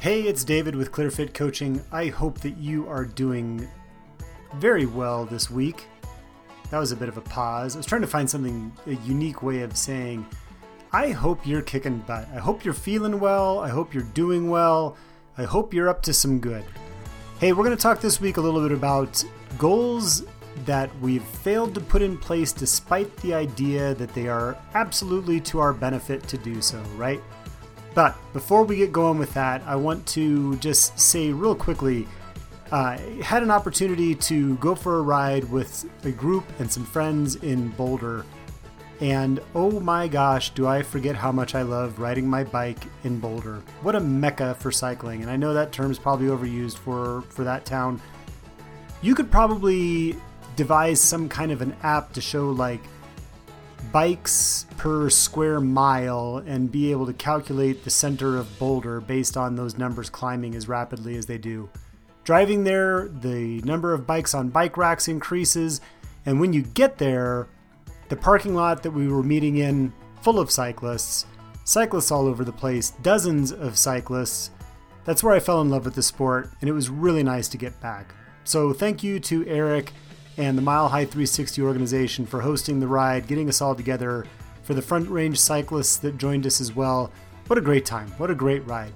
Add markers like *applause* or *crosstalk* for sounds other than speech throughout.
Hey, it's David with ClearFit Coaching. I hope that you are doing very well this week. That was a bit of a pause. I was trying to find something, a unique way of saying, I hope you're kicking butt. I hope you're feeling well. I hope you're doing well. I hope you're up to some good. Hey, we're going to talk this week a little bit about goals that we've failed to put in place despite the idea that they are absolutely to our benefit to do so, right? But before we get going with that, I want to just say real quickly I uh, had an opportunity to go for a ride with a group and some friends in Boulder. And oh my gosh, do I forget how much I love riding my bike in Boulder. What a mecca for cycling. And I know that term's probably overused for, for that town. You could probably devise some kind of an app to show like bikes per square mile and be able to calculate the center of Boulder based on those numbers climbing as rapidly as they do. Driving there, the number of bikes on bike racks increases, and when you get there, the parking lot that we were meeting in, full of cyclists, cyclists all over the place, dozens of cyclists. That's where I fell in love with the sport, and it was really nice to get back. So, thank you to Eric and the Mile High 360 organization for hosting the ride, getting us all together, for the front range cyclists that joined us as well. What a great time. What a great ride.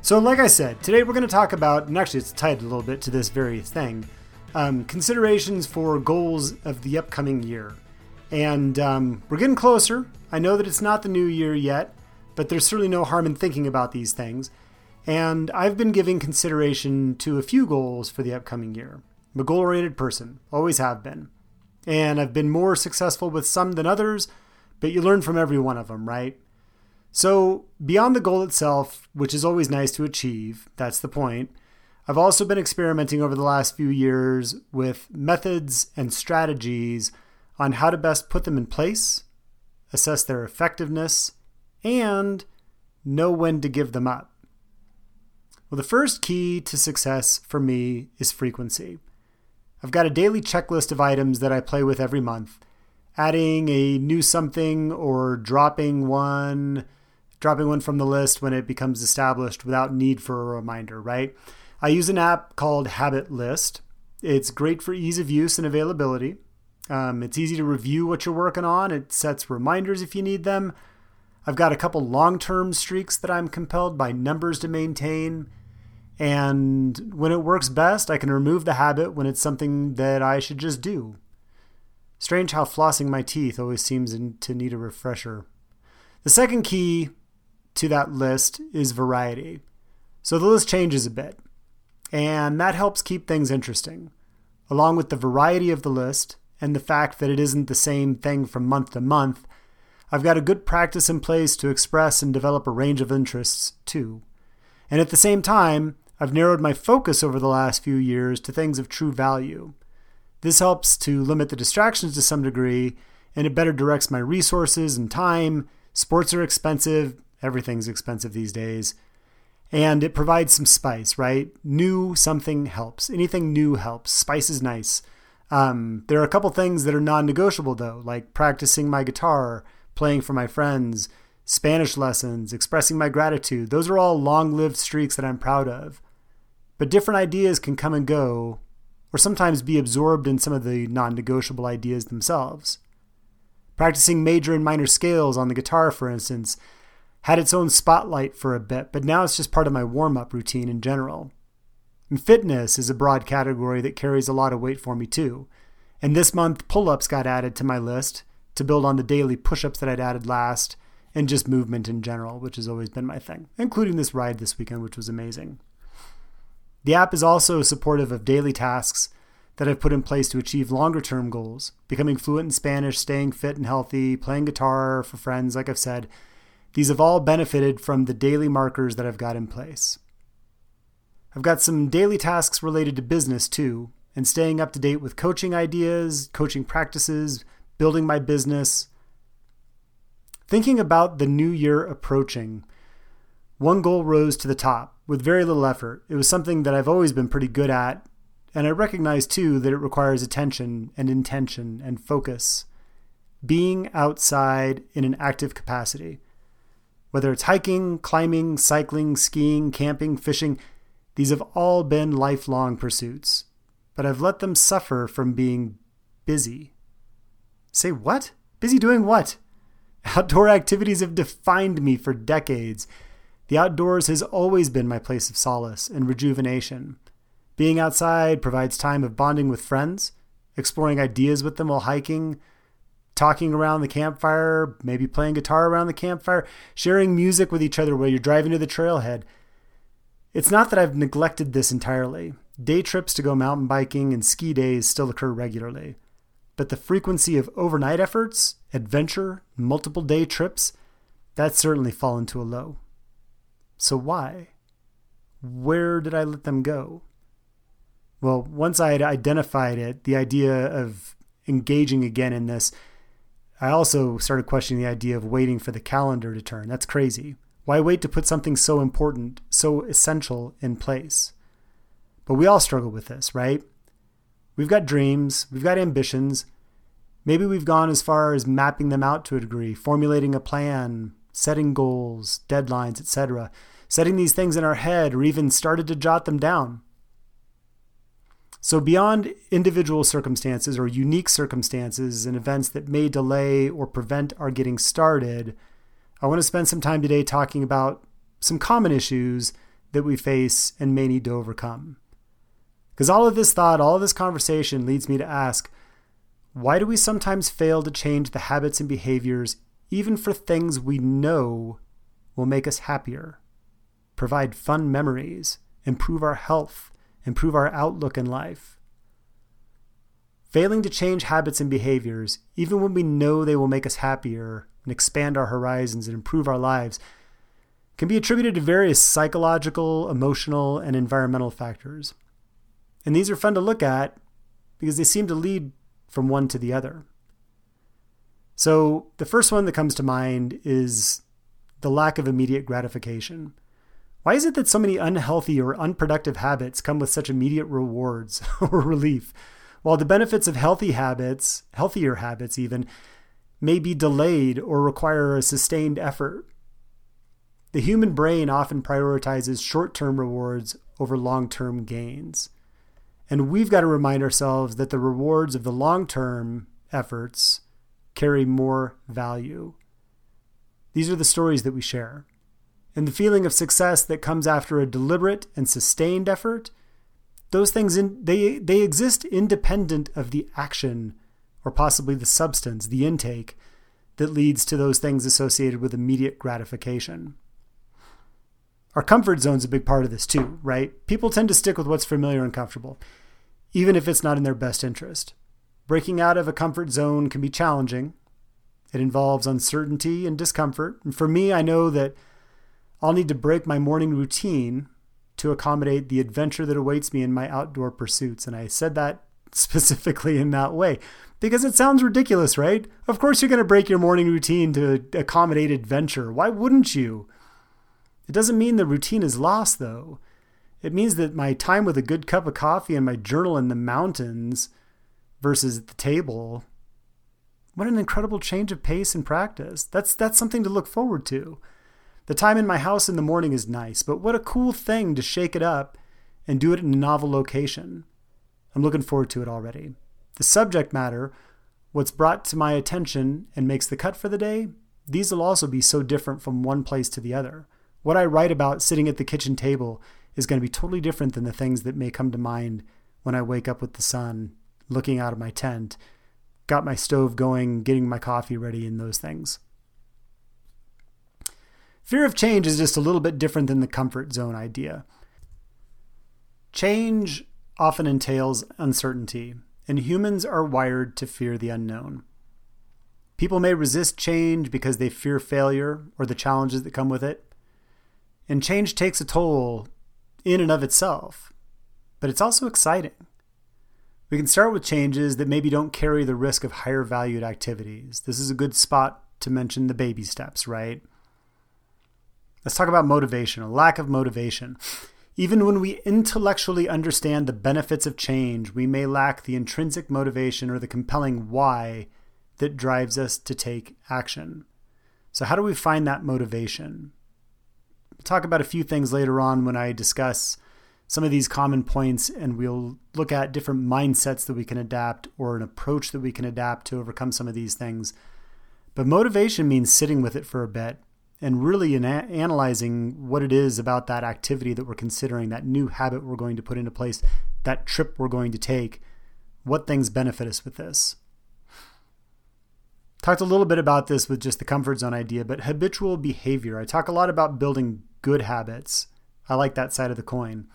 So, like I said, today we're going to talk about, and actually it's tied a little bit to this very thing, um, considerations for goals of the upcoming year. And um, we're getting closer. I know that it's not the new year yet, but there's certainly no harm in thinking about these things. And I've been giving consideration to a few goals for the upcoming year. I'm a goal oriented person, always have been. And I've been more successful with some than others, but you learn from every one of them, right? So, beyond the goal itself, which is always nice to achieve, that's the point, I've also been experimenting over the last few years with methods and strategies on how to best put them in place, assess their effectiveness, and know when to give them up. Well, the first key to success for me is frequency. I've got a daily checklist of items that I play with every month. Adding a new something or dropping one, dropping one from the list when it becomes established without need for a reminder, right? I use an app called Habit List. It's great for ease of use and availability. Um, it's easy to review what you're working on. It sets reminders if you need them. I've got a couple long term streaks that I'm compelled by numbers to maintain. And when it works best, I can remove the habit when it's something that I should just do. Strange how flossing my teeth always seems to need a refresher. The second key to that list is variety. So the list changes a bit, and that helps keep things interesting. Along with the variety of the list and the fact that it isn't the same thing from month to month, I've got a good practice in place to express and develop a range of interests too. And at the same time, I've narrowed my focus over the last few years to things of true value. This helps to limit the distractions to some degree, and it better directs my resources and time. Sports are expensive, everything's expensive these days. And it provides some spice, right? New something helps. Anything new helps. Spice is nice. Um, there are a couple things that are non negotiable, though, like practicing my guitar, playing for my friends, Spanish lessons, expressing my gratitude. Those are all long lived streaks that I'm proud of. But different ideas can come and go, or sometimes be absorbed in some of the non negotiable ideas themselves. Practicing major and minor scales on the guitar, for instance, had its own spotlight for a bit, but now it's just part of my warm up routine in general. And fitness is a broad category that carries a lot of weight for me too. And this month, pull ups got added to my list to build on the daily push ups that I'd added last, and just movement in general, which has always been my thing, including this ride this weekend, which was amazing. The app is also supportive of daily tasks that I've put in place to achieve longer term goals, becoming fluent in Spanish, staying fit and healthy, playing guitar for friends, like I've said. These have all benefited from the daily markers that I've got in place. I've got some daily tasks related to business too, and staying up to date with coaching ideas, coaching practices, building my business. Thinking about the new year approaching, one goal rose to the top with very little effort. It was something that I've always been pretty good at, and I recognize too that it requires attention and intention and focus. Being outside in an active capacity. Whether it's hiking, climbing, cycling, skiing, camping, fishing, these have all been lifelong pursuits, but I've let them suffer from being busy. Say what? Busy doing what? *laughs* Outdoor activities have defined me for decades. The outdoors has always been my place of solace and rejuvenation. Being outside provides time of bonding with friends, exploring ideas with them while hiking, talking around the campfire, maybe playing guitar around the campfire, sharing music with each other while you're driving to the trailhead. It's not that I've neglected this entirely. Day trips to go mountain biking and ski days still occur regularly. But the frequency of overnight efforts, adventure, multiple day trips, that's certainly fallen to a low. So why? Where did I let them go? Well, once I had identified it, the idea of engaging again in this, I also started questioning the idea of waiting for the calendar to turn. That's crazy. Why wait to put something so important, so essential in place? But we all struggle with this, right? We've got dreams, we've got ambitions. Maybe we've gone as far as mapping them out to a degree, formulating a plan, setting goals, deadlines, etc., setting these things in our head, or even started to jot them down. So, beyond individual circumstances or unique circumstances and events that may delay or prevent our getting started, I want to spend some time today talking about some common issues that we face and may need to overcome. Because all of this thought, all of this conversation leads me to ask why do we sometimes fail to change the habits and behaviors, even for things we know will make us happier, provide fun memories, improve our health, improve our outlook in life? Failing to change habits and behaviors, even when we know they will make us happier, and expand our horizons and improve our lives can be attributed to various psychological, emotional, and environmental factors. And these are fun to look at because they seem to lead from one to the other. So, the first one that comes to mind is the lack of immediate gratification. Why is it that so many unhealthy or unproductive habits come with such immediate rewards *laughs* or relief, while the benefits of healthy habits, healthier habits even, may be delayed or require a sustained effort. The human brain often prioritizes short term rewards over long term gains. And we've got to remind ourselves that the rewards of the long term efforts carry more value. These are the stories that we share. And the feeling of success that comes after a deliberate and sustained effort, those things in, they, they exist independent of the action or possibly the substance, the intake, that leads to those things associated with immediate gratification. Our comfort zone is a big part of this too, right? People tend to stick with what's familiar and comfortable, even if it's not in their best interest. Breaking out of a comfort zone can be challenging. It involves uncertainty and discomfort. And for me, I know that I'll need to break my morning routine to accommodate the adventure that awaits me in my outdoor pursuits. And I said that *laughs* specifically in that way because it sounds ridiculous, right? Of course, you're going to break your morning routine to accommodate adventure. Why wouldn't you? It doesn't mean the routine is lost, though. It means that my time with a good cup of coffee and my journal in the mountains versus the table. What an incredible change of pace and practice. That's that's something to look forward to. The time in my house in the morning is nice, but what a cool thing to shake it up and do it in a novel location. I'm looking forward to it already. The subject matter, what's brought to my attention and makes the cut for the day, these will also be so different from one place to the other. What I write about sitting at the kitchen table is going to be totally different than the things that may come to mind when I wake up with the sun, looking out of my tent, got my stove going, getting my coffee ready, and those things. Fear of change is just a little bit different than the comfort zone idea. Change often entails uncertainty, and humans are wired to fear the unknown. People may resist change because they fear failure or the challenges that come with it. And change takes a toll in and of itself, but it's also exciting. We can start with changes that maybe don't carry the risk of higher valued activities. This is a good spot to mention the baby steps, right? Let's talk about motivation, a lack of motivation. Even when we intellectually understand the benefits of change, we may lack the intrinsic motivation or the compelling why that drives us to take action. So, how do we find that motivation? We'll talk about a few things later on when I discuss some of these common points, and we'll look at different mindsets that we can adapt or an approach that we can adapt to overcome some of these things. But motivation means sitting with it for a bit and really analyzing what it is about that activity that we're considering, that new habit we're going to put into place, that trip we're going to take, what things benefit us with this. Talked a little bit about this with just the comfort zone idea, but habitual behavior. I talk a lot about building good habits. I like that side of the coin.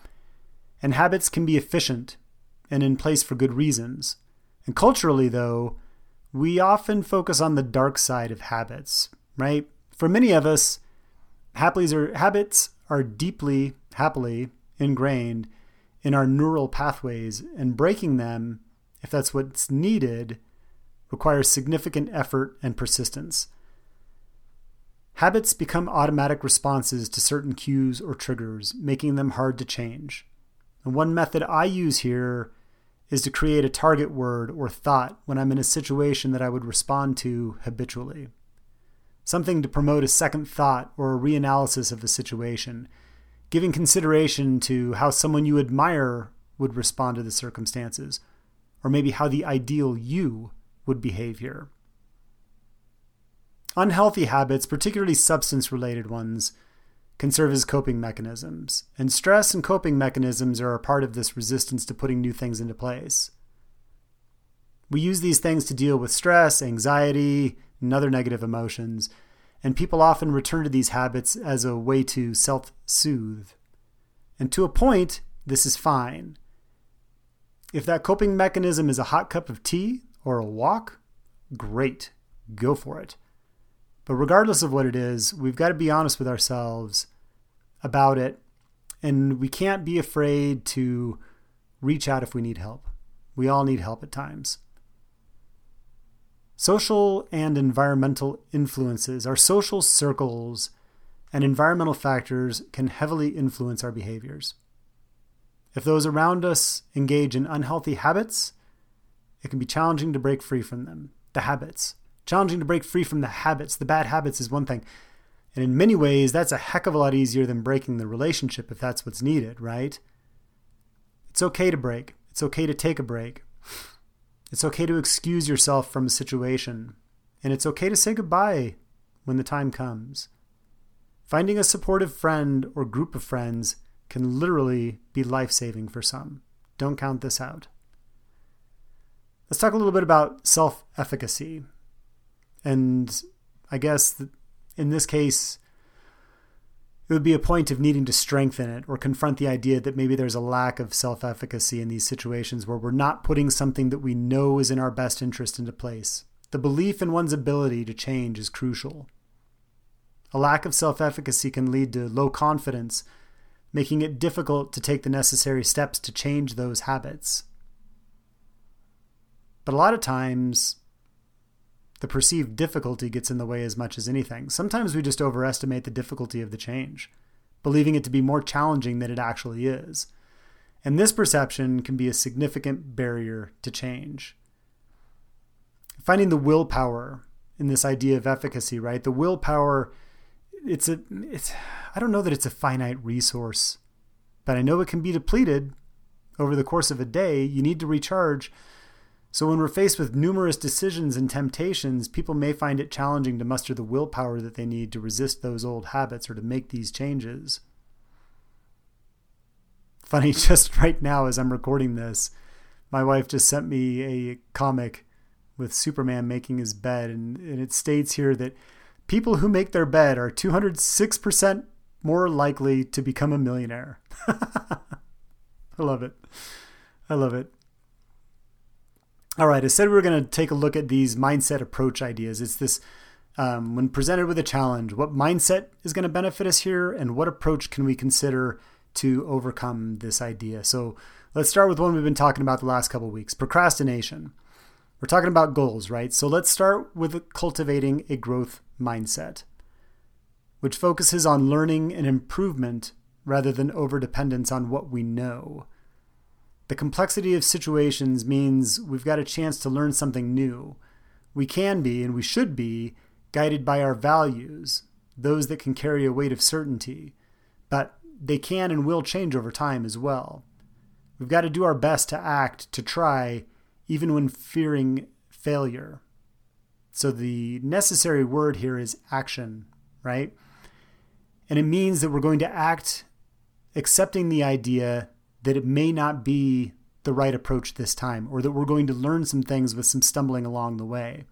And habits can be efficient and in place for good reasons. And culturally, though, we often focus on the dark side of habits, right? For many of us, are, habits are deeply, happily ingrained in our neural pathways, and breaking them, if that's what's needed, requires significant effort and persistence. Habits become automatic responses to certain cues or triggers, making them hard to change. And one method I use here is to create a target word or thought when I'm in a situation that I would respond to habitually. Something to promote a second thought or a reanalysis of the situation, giving consideration to how someone you admire would respond to the circumstances, or maybe how the ideal you would behave here. Unhealthy habits, particularly substance related ones, can serve as coping mechanisms, and stress and coping mechanisms are a part of this resistance to putting new things into place. We use these things to deal with stress, anxiety, and other negative emotions, and people often return to these habits as a way to self soothe. And to a point, this is fine. If that coping mechanism is a hot cup of tea or a walk, great, go for it. But regardless of what it is, we've got to be honest with ourselves about it. And we can't be afraid to reach out if we need help. We all need help at times. Social and environmental influences, our social circles and environmental factors can heavily influence our behaviors. If those around us engage in unhealthy habits, it can be challenging to break free from them, the habits. Challenging to break free from the habits, the bad habits, is one thing. And in many ways, that's a heck of a lot easier than breaking the relationship if that's what's needed, right? It's okay to break. It's okay to take a break. It's okay to excuse yourself from a situation. And it's okay to say goodbye when the time comes. Finding a supportive friend or group of friends can literally be life saving for some. Don't count this out. Let's talk a little bit about self efficacy. And I guess in this case, it would be a point of needing to strengthen it or confront the idea that maybe there's a lack of self efficacy in these situations where we're not putting something that we know is in our best interest into place. The belief in one's ability to change is crucial. A lack of self efficacy can lead to low confidence, making it difficult to take the necessary steps to change those habits. But a lot of times, the perceived difficulty gets in the way as much as anything. Sometimes we just overestimate the difficulty of the change, believing it to be more challenging than it actually is. And this perception can be a significant barrier to change. Finding the willpower in this idea of efficacy, right? The willpower, it's a, it's, I don't know that it's a finite resource, but I know it can be depleted over the course of a day. You need to recharge so, when we're faced with numerous decisions and temptations, people may find it challenging to muster the willpower that they need to resist those old habits or to make these changes. Funny, *laughs* just right now as I'm recording this, my wife just sent me a comic with Superman making his bed, and, and it states here that people who make their bed are 206% more likely to become a millionaire. *laughs* I love it. I love it. All right, I said we were going to take a look at these mindset approach ideas. It's this um, when presented with a challenge, what mindset is going to benefit us here, and what approach can we consider to overcome this idea? So let's start with one we've been talking about the last couple weeks procrastination. We're talking about goals, right? So let's start with cultivating a growth mindset, which focuses on learning and improvement rather than overdependence on what we know. The complexity of situations means we've got a chance to learn something new. We can be, and we should be, guided by our values, those that can carry a weight of certainty, but they can and will change over time as well. We've got to do our best to act, to try, even when fearing failure. So the necessary word here is action, right? And it means that we're going to act accepting the idea that it may not be the right approach this time, or that we're going to learn some things with some stumbling along the way.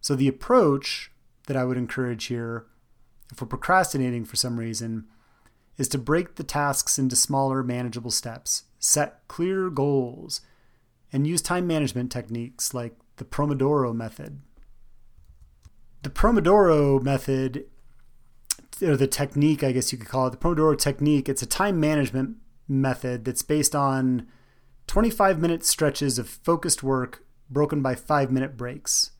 So, the approach that I would encourage here, if we're procrastinating for some reason, is to break the tasks into smaller, manageable steps, set clear goals, and use time management techniques like the Pomodoro method. The Pomodoro method, or the technique, I guess you could call it, the Pomodoro technique, it's a time management method that's based on 25 minute stretches of focused work broken by five minute breaks,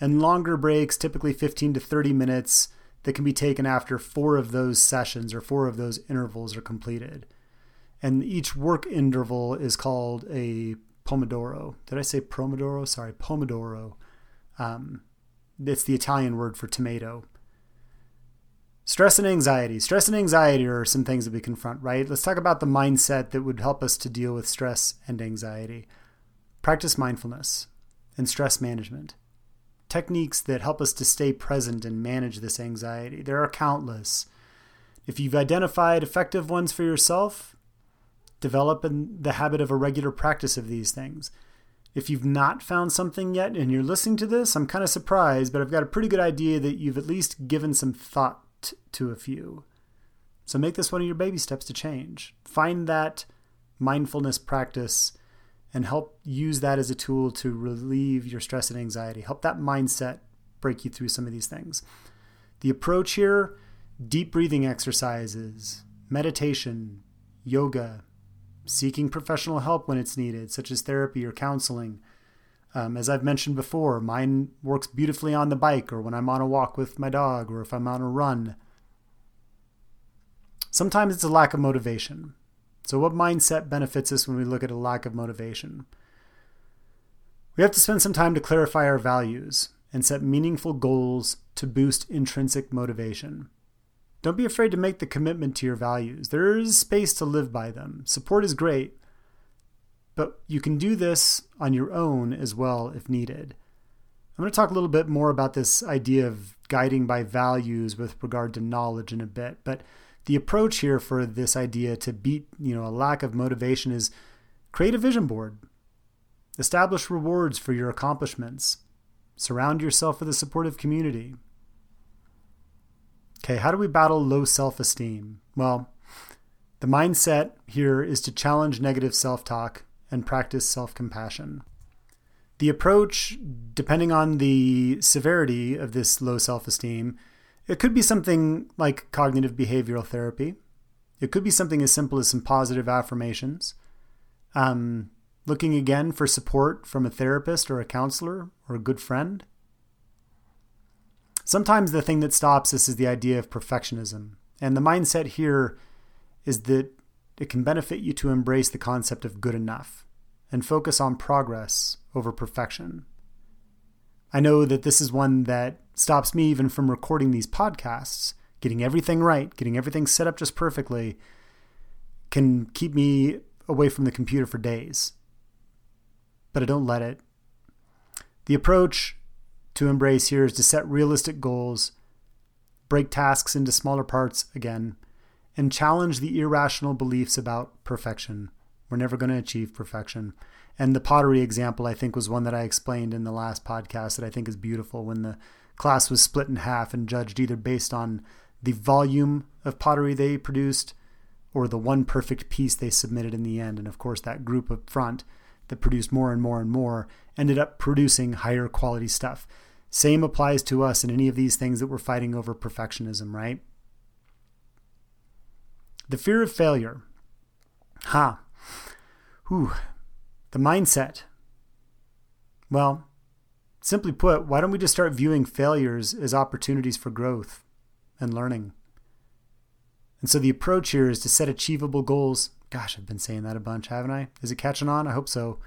and longer breaks, typically 15 to 30 minutes, that can be taken after four of those sessions or four of those intervals are completed. And each work interval is called a Pomodoro. Did I say Pomodoro? Sorry, Pomodoro. Um, it's the Italian word for tomato. Stress and anxiety. Stress and anxiety are some things that we confront, right? Let's talk about the mindset that would help us to deal with stress and anxiety. Practice mindfulness and stress management. Techniques that help us to stay present and manage this anxiety. There are countless. If you've identified effective ones for yourself, develop in the habit of a regular practice of these things. If you've not found something yet and you're listening to this, I'm kind of surprised, but I've got a pretty good idea that you've at least given some thought to a few. So make this one of your baby steps to change. Find that mindfulness practice and help use that as a tool to relieve your stress and anxiety. Help that mindset break you through some of these things. The approach here deep breathing exercises, meditation, yoga, seeking professional help when it's needed, such as therapy or counseling. Um, as I've mentioned before, mine works beautifully on the bike or when I'm on a walk with my dog or if I'm on a run. Sometimes it's a lack of motivation. So, what mindset benefits us when we look at a lack of motivation? We have to spend some time to clarify our values and set meaningful goals to boost intrinsic motivation. Don't be afraid to make the commitment to your values. There is space to live by them. Support is great, but you can do this on your own as well if needed. I'm going to talk a little bit more about this idea of guiding by values with regard to knowledge in a bit, but the approach here for this idea to beat, you know, a lack of motivation is create a vision board. Establish rewards for your accomplishments. Surround yourself with a supportive community. Okay, how do we battle low self-esteem? Well, the mindset here is to challenge negative self-talk and practice self compassion. The approach, depending on the severity of this low self esteem, it could be something like cognitive behavioral therapy. It could be something as simple as some positive affirmations. Um, looking again for support from a therapist or a counselor or a good friend. Sometimes the thing that stops us is the idea of perfectionism. And the mindset here is that it can benefit you to embrace the concept of good enough and focus on progress over perfection. I know that this is one that stops me even from recording these podcasts. Getting everything right, getting everything set up just perfectly can keep me away from the computer for days. But I don't let it. The approach to embrace here is to set realistic goals, break tasks into smaller parts again, and challenge the irrational beliefs about perfection. We're never going to achieve perfection. And the pottery example, I think, was one that I explained in the last podcast that I think is beautiful when the class was split in half and judged either based on the volume of pottery they produced or the one perfect piece they submitted in the end. And of course, that group up front that produced more and more and more ended up producing higher quality stuff. Same applies to us in any of these things that we're fighting over perfectionism, right? The fear of failure. Ha. Whew. The mindset. Well, simply put, why don't we just start viewing failures as opportunities for growth and learning? And so the approach here is to set achievable goals. Gosh, I've been saying that a bunch, haven't I? Is it catching on? I hope so.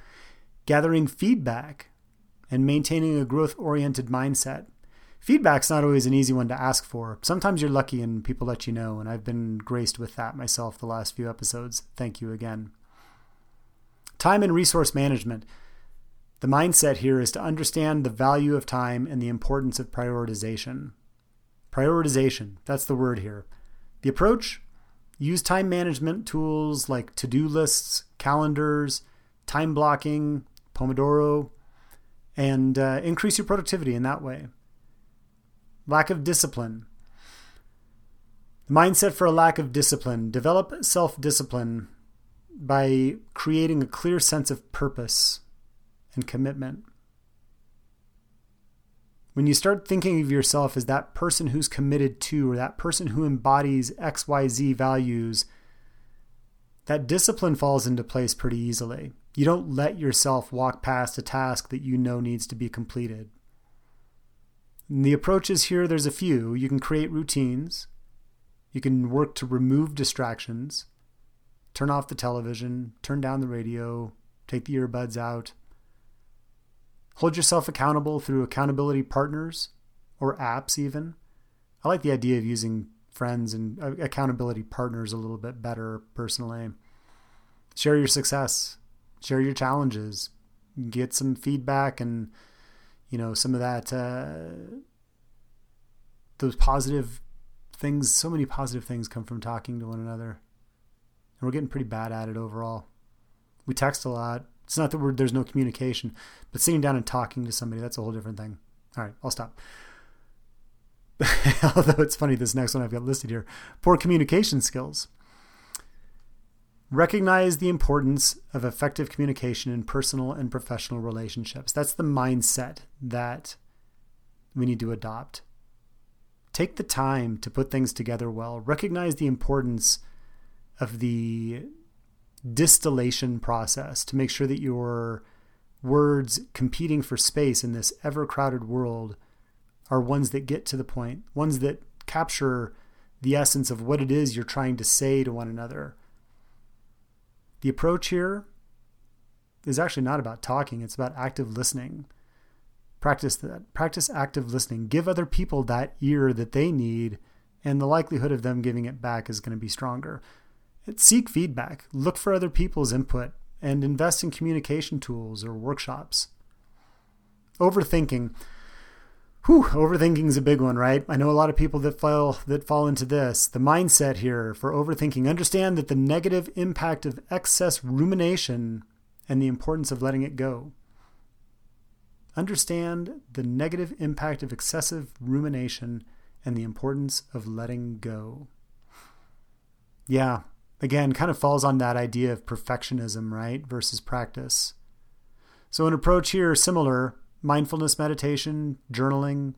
Gathering feedback and maintaining a growth oriented mindset. Feedback's not always an easy one to ask for. Sometimes you're lucky and people let you know, and I've been graced with that myself the last few episodes. Thank you again. Time and resource management. The mindset here is to understand the value of time and the importance of prioritization. Prioritization, that's the word here. The approach use time management tools like to do lists, calendars, time blocking, Pomodoro, and uh, increase your productivity in that way. Lack of discipline. Mindset for a lack of discipline. Develop self discipline by creating a clear sense of purpose and commitment. When you start thinking of yourself as that person who's committed to or that person who embodies XYZ values, that discipline falls into place pretty easily. You don't let yourself walk past a task that you know needs to be completed. And the approaches here, there's a few. You can create routines. You can work to remove distractions. Turn off the television, turn down the radio, take the earbuds out. Hold yourself accountable through accountability partners or apps, even. I like the idea of using friends and uh, accountability partners a little bit better personally. Share your success, share your challenges, get some feedback and you know some of that uh, those positive things so many positive things come from talking to one another. And we're getting pretty bad at it overall. We text a lot. It's not that there's no communication but sitting down and talking to somebody that's a whole different thing. All right i'll stop. *laughs* Although it's funny this next one i've got listed here. Poor communication skills Recognize the importance of effective communication in personal and professional relationships. That's the mindset that we need to adopt. Take the time to put things together well. Recognize the importance of the distillation process to make sure that your words competing for space in this ever crowded world are ones that get to the point, ones that capture the essence of what it is you're trying to say to one another the approach here is actually not about talking, it's about active listening. Practice that. Practice active listening. Give other people that ear that they need, and the likelihood of them giving it back is going to be stronger. Seek feedback. Look for other people's input and invest in communication tools or workshops. Overthinking. Whew, overthinking is a big one, right? I know a lot of people that fall that fall into this. The mindset here for overthinking. Understand that the negative impact of excess rumination and the importance of letting it go. Understand the negative impact of excessive rumination and the importance of letting go. Yeah, again, kind of falls on that idea of perfectionism, right? Versus practice. So, an approach here similar mindfulness meditation, journaling,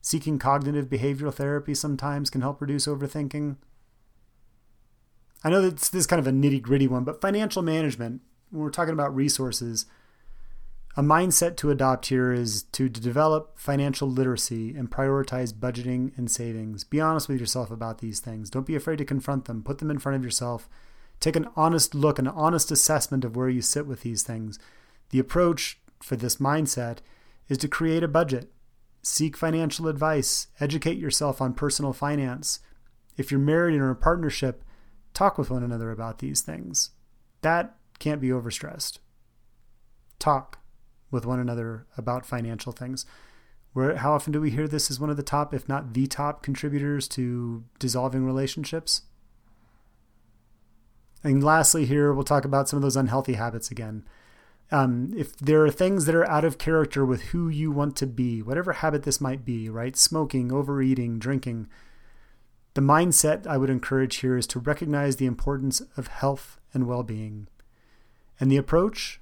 seeking cognitive behavioral therapy sometimes can help reduce overthinking. I know that this is kind of a nitty gritty one, but financial management, when we're talking about resources, a mindset to adopt here is to develop financial literacy and prioritize budgeting and savings. Be honest with yourself about these things. Don't be afraid to confront them. Put them in front of yourself. Take an honest look, an honest assessment of where you sit with these things. The approach for this mindset is to create a budget, seek financial advice, educate yourself on personal finance. If you're married or in a partnership, talk with one another about these things. That can't be overstressed. Talk with one another about financial things. Where how often do we hear this as one of the top, if not the top, contributors to dissolving relationships? And lastly, here we'll talk about some of those unhealthy habits again. Um, if there are things that are out of character with who you want to be, whatever habit this might be, right? Smoking, overeating, drinking. The mindset I would encourage here is to recognize the importance of health and well being. And the approach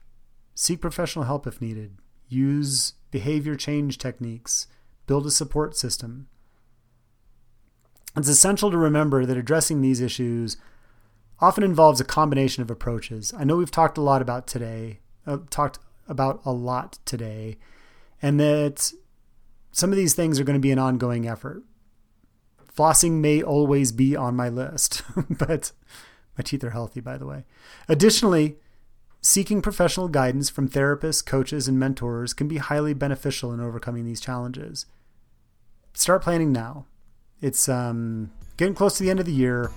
seek professional help if needed, use behavior change techniques, build a support system. It's essential to remember that addressing these issues often involves a combination of approaches. I know we've talked a lot about today uh, talked about a lot today, and that some of these things are going to be an ongoing effort. Flossing may always be on my list, *laughs* but my teeth are healthy, by the way. Additionally, seeking professional guidance from therapists, coaches, and mentors can be highly beneficial in overcoming these challenges. start planning now. It's um, getting close to the end of the year,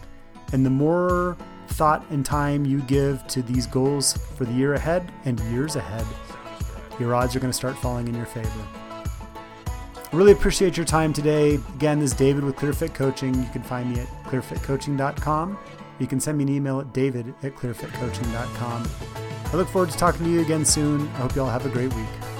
and the more thought and time you give to these goals for the year ahead and years ahead, your odds are going to start falling in your favor. Really appreciate your time today. Again, this is David with ClearFit Coaching. You can find me at clearfitcoaching.com. You can send me an email at david at clearfitcoaching.com. I look forward to talking to you again soon. I hope you all have a great week.